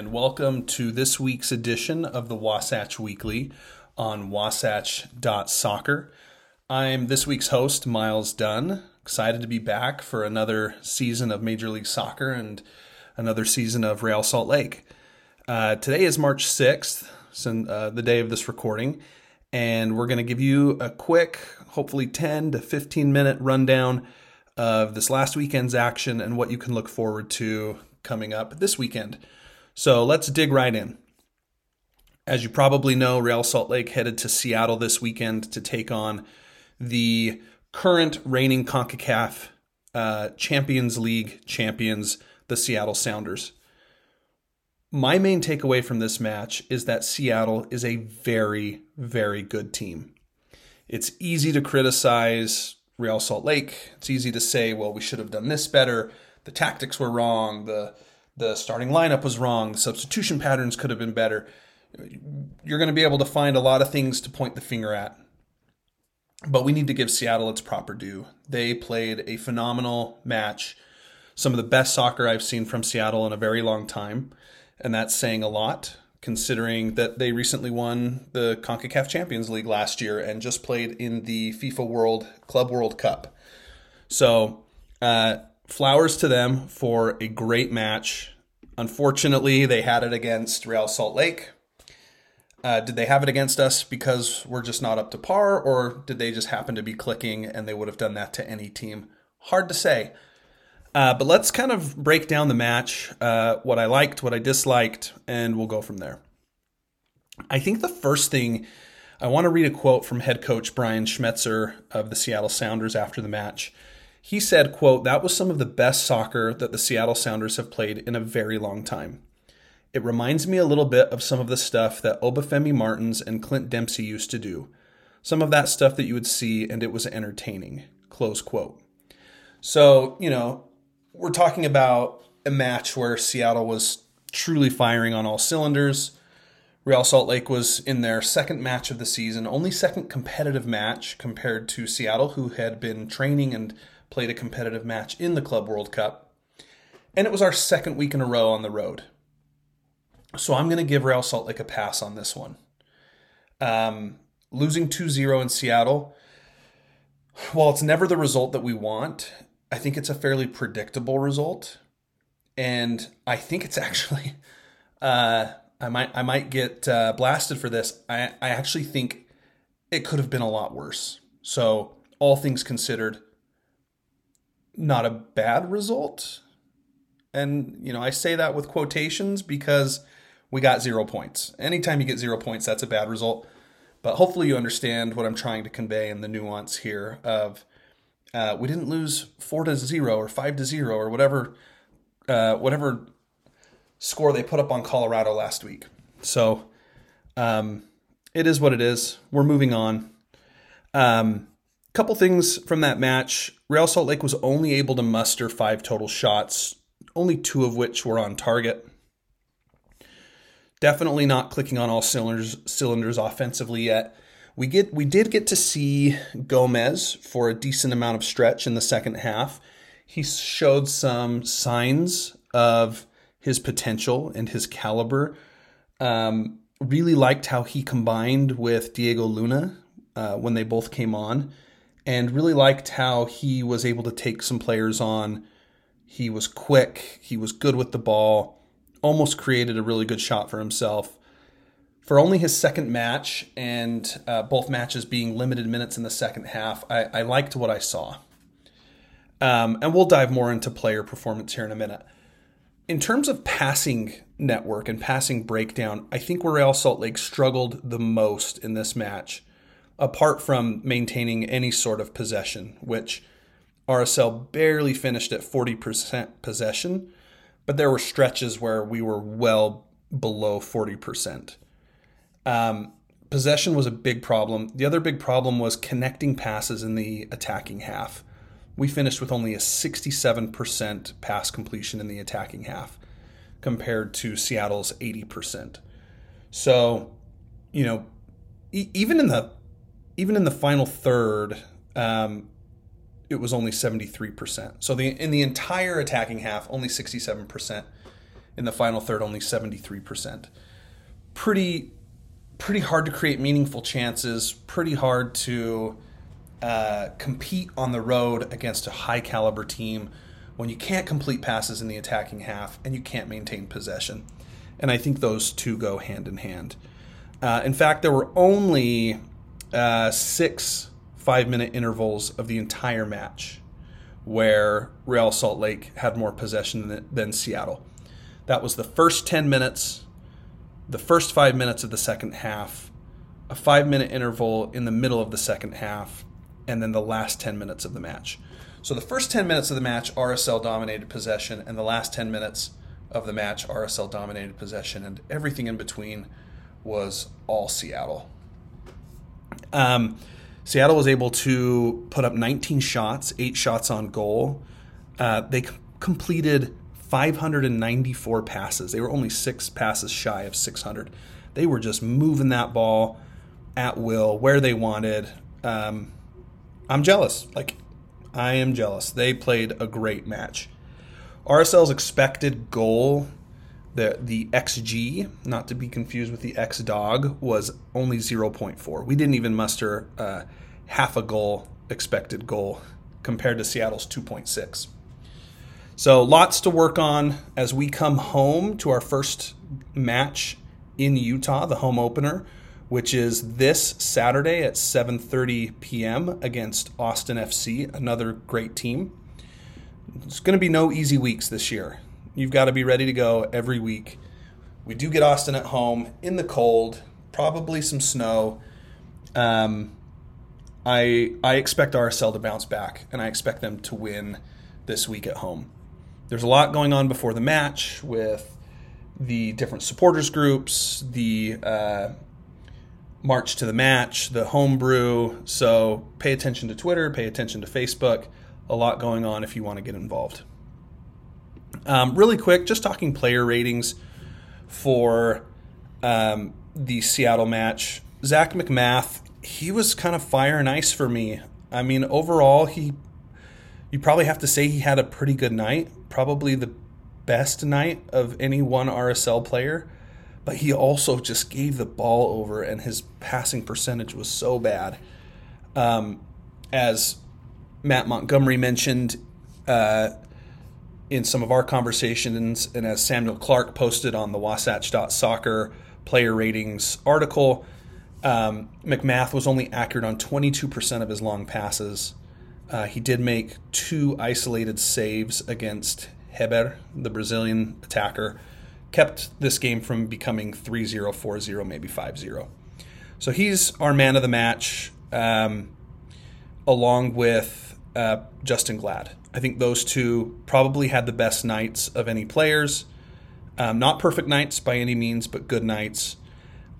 and welcome to this week's edition of the Wasatch Weekly on wasatch.soccer. I'm this week's host, Miles Dunn. Excited to be back for another season of Major League Soccer and another season of Real Salt Lake. Uh, today is March 6th, so, uh, the day of this recording, and we're going to give you a quick, hopefully 10 to 15 minute rundown of this last weekend's action and what you can look forward to coming up this weekend. So let's dig right in. As you probably know, Real Salt Lake headed to Seattle this weekend to take on the current reigning CONCACAF uh, Champions League champions, the Seattle Sounders. My main takeaway from this match is that Seattle is a very, very good team. It's easy to criticize Real Salt Lake. It's easy to say, well, we should have done this better. The tactics were wrong. The the starting lineup was wrong. The substitution patterns could have been better. You're going to be able to find a lot of things to point the finger at. But we need to give Seattle its proper due. They played a phenomenal match. Some of the best soccer I've seen from Seattle in a very long time. And that's saying a lot considering that they recently won the CONCACAF Champions League last year and just played in the FIFA World Club World Cup. So, uh, flowers to them for a great match. Unfortunately, they had it against Real Salt Lake. Uh, did they have it against us because we're just not up to par, or did they just happen to be clicking and they would have done that to any team? Hard to say. Uh, but let's kind of break down the match, uh, what I liked, what I disliked, and we'll go from there. I think the first thing I want to read a quote from head coach Brian Schmetzer of the Seattle Sounders after the match. He said, quote, that was some of the best soccer that the Seattle Sounders have played in a very long time. It reminds me a little bit of some of the stuff that Obafemi Martins and Clint Dempsey used to do. Some of that stuff that you would see, and it was entertaining. Close quote. So, you know, we're talking about a match where Seattle was truly firing on all cylinders. Real Salt Lake was in their second match of the season, only second competitive match compared to Seattle, who had been training and played a competitive match in the Club World Cup. And it was our second week in a row on the road. So I'm going to give Real Salt Lake a pass on this one. Um, losing 2 0 in Seattle, while it's never the result that we want, I think it's a fairly predictable result. And I think it's actually, uh, I might I might get uh, blasted for this. I, I actually think it could have been a lot worse. So all things considered, not a bad result. And, you know, I say that with quotations because we got zero points. Anytime you get zero points, that's a bad result. But hopefully you understand what I'm trying to convey in the nuance here of uh, we didn't lose four to zero or five to zero or whatever, uh, whatever score they put up on Colorado last week. So um, it is what it is. We're moving on. Um, couple things from that match. Real Salt Lake was only able to muster five total shots, only two of which were on target. Definitely not clicking on all cylinders cylinders offensively yet. We get we did get to see Gomez for a decent amount of stretch in the second half. He showed some signs of his potential and his caliber. Um, really liked how he combined with Diego Luna uh, when they both came on and really liked how he was able to take some players on. He was quick, he was good with the ball, almost created a really good shot for himself. For only his second match and uh, both matches being limited minutes in the second half, I, I liked what I saw. Um, and we'll dive more into player performance here in a minute. In terms of passing network and passing breakdown, I think where Real Salt Lake struggled the most in this match apart from maintaining any sort of possession, which RSL barely finished at 40% possession, but there were stretches where we were well below 40%. Um, possession was a big problem. The other big problem was connecting passes in the attacking half. We finished with only a 67% pass completion in the attacking half compared to Seattle's 80%. So, you know, e- even in the even in the final third, um, it was only 73%. So the in the entire attacking half, only 67%. In the final third, only 73%. Pretty, pretty hard to create meaningful chances. Pretty hard to uh, compete on the road against a high caliber team when you can't complete passes in the attacking half and you can't maintain possession. And I think those two go hand in hand. Uh, in fact, there were only uh, six five minute intervals of the entire match where Real Salt Lake had more possession than, than Seattle. That was the first 10 minutes, the first five minutes of the second half, a five minute interval in the middle of the second half, and then the last 10 minutes of the match. So the first 10 minutes of the match, RSL dominated possession, and the last 10 minutes of the match, RSL dominated possession, and everything in between was all Seattle. Um, Seattle was able to put up 19 shots, eight shots on goal. Uh, they c- completed 594 passes. They were only six passes shy of 600. They were just moving that ball at will, where they wanted. Um, I'm jealous. Like, I am jealous. They played a great match. RSL's expected goal, the the XG, not to be confused with the X dog, was only 0.4. We didn't even muster uh, half a goal expected goal compared to Seattle's 2.6. So lots to work on as we come home to our first match in Utah, the home opener, which is this Saturday at 7:30 p.m. against Austin FC, another great team. It's going to be no easy weeks this year. You've got to be ready to go every week. We do get Austin at home in the cold, probably some snow. Um, I I expect RSL to bounce back, and I expect them to win this week at home. There's a lot going on before the match with the different supporters groups, the uh, march to the match, the homebrew. So pay attention to Twitter, pay attention to Facebook. A lot going on if you want to get involved. Um, really quick, just talking player ratings for um, the Seattle match. Zac MacMath, he was kind of fire and ice for me. I mean, overall, he you probably have to say he had a pretty good night, probably the best night of any one RSL player. But he also just gave the ball over, and his passing percentage was so bad. Um, as Matt Montgomery mentioned uh, in some of our conversations, and as Samuel Clark posted on the Wasatch.soccer player ratings article, um, MacMath was only accurate on 22% of his long passes. Uh, he did make two isolated saves against Heber, the Brazilian attacker, kept this game from becoming 3 0, 4 0, maybe 5 0. So he's our man of the match, um, along with uh, Justen Glad. I think those two probably had the best nights of any players. Um, not perfect nights by any means, but good nights.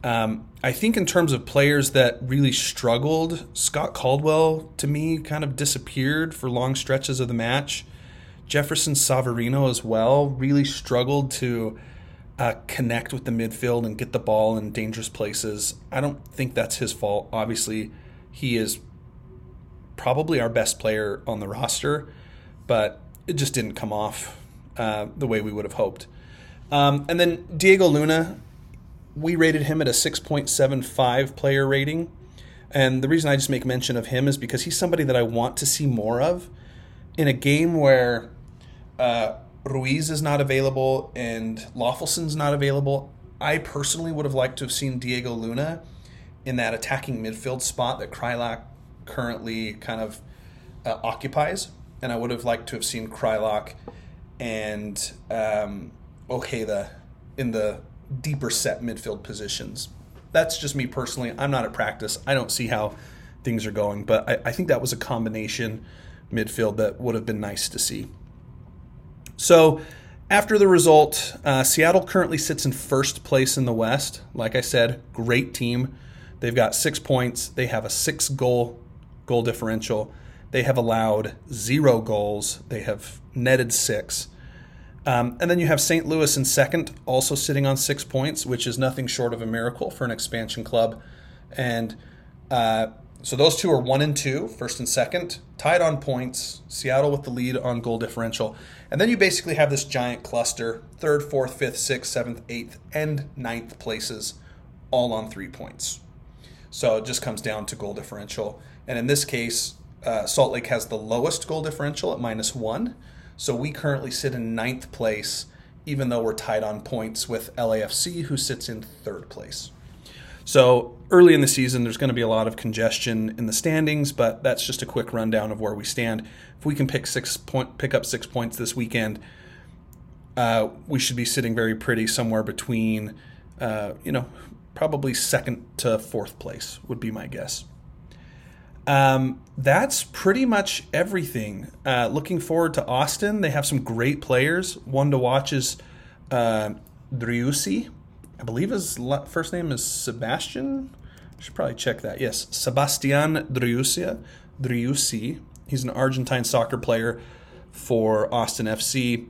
Um, I think in terms of players that really struggled, Scott Caldwell to me kind of disappeared for long stretches of the match. Jefferson Savarino as well really struggled to uh, connect with the midfield and get the ball in dangerous places. I don't think that's his fault. Obviously, he is probably our best player on the roster, but it just didn't come off uh, the way we would have hoped. Um, and then Diego Luna, we rated him at a 6.75 player rating. And the reason I just make mention of him is because he's somebody that I want to see more of in a game where uh, Ruiz is not available and Löffelsend's not available. I personally would have liked to have seen Diego Luna in that attacking midfield spot that Kreilach currently kind of uh, occupies. And I would have liked to have seen Kreilach and um, Ojeda in the deeper set midfield positions. That's just me personally. I'm not at practice. I don't see how things are going, but I, I think that was a combination midfield that would have been nice to see. So, after the result, uh, Seattle currently sits in first place in the West. Like I said, great team. They've got six points. They have a six goal goal differential. They have allowed zero goals. They have netted six. Um, and then you have St. Louis in second, also sitting on six points, which is nothing short of a miracle for an expansion club. And uh, So those two are one and two, first and second, tied on points. Seattle with the lead on goal differential. And then you basically have this giant cluster third, fourth, fifth, sixth, seventh, eighth, and ninth places, all on three points. So it just comes down to goal differential. And in this case, uh, Salt Lake has the lowest goal differential at minus one. So we currently sit in ninth place, even though we're tied on points with LAFC, who sits in third place. So early in the season, there's going to be a lot of congestion in the standings, but that's just a quick rundown of where we stand. If we can pick six point, pick up six points this weekend, uh, we should be sitting very pretty somewhere between, uh, you know, probably second to fourth place would be my guess. Um, that's pretty much everything. Uh, looking forward to Austin. They have some great players. One to watch is uh, Driussi. I believe his first name is Sebastian. I should probably check that. Yes, Sebastian Driussi. Driussi. He's an Argentine soccer player for Austin FC.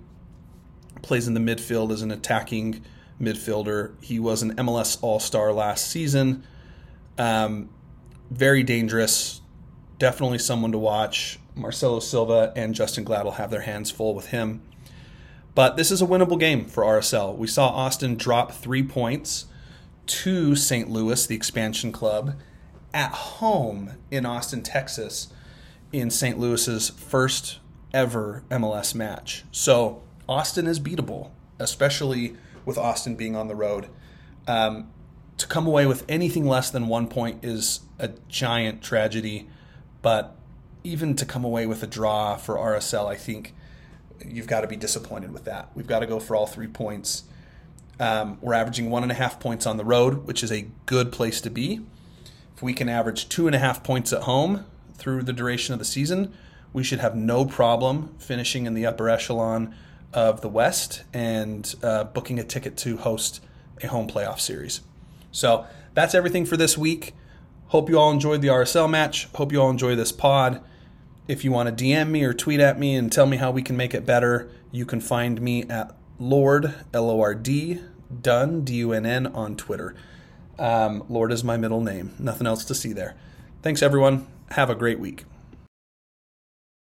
Plays in the midfield as an attacking midfielder. He was an MLS All Star last season. Um, very dangerous. Definitely someone to watch. Marcelo Silva and Justen Glad will have their hands full with him. But this is a winnable game for RSL. We saw Austin drop three points to St. Louis, the expansion club, at home in Austin, Texas, in St. Louis's first ever MLS match. So Austin is beatable, especially with Austin being on the road. Um, to come away with anything less than one point is a giant tragedy, but even to come away with a draw for RSL, I think you've got to be disappointed with that. We've got to go for all three points. Um, we're averaging one and a half points on the road, which is a good place to be. If we can average two and a half points at home through the duration of the season, we should have no problem finishing in the upper echelon of the West and uh, booking a ticket to host a home playoff series. So that's everything for this week. Hope you all enjoyed the RSL match. Hope you all enjoy this pod. If you want to DM me or tweet at me and tell me how we can make it better, you can find me at Lord, L O R D, Dunn, D U N N, on Twitter. Um, Lord is my middle name. Nothing else to see there. Thanks, everyone. Have a great week.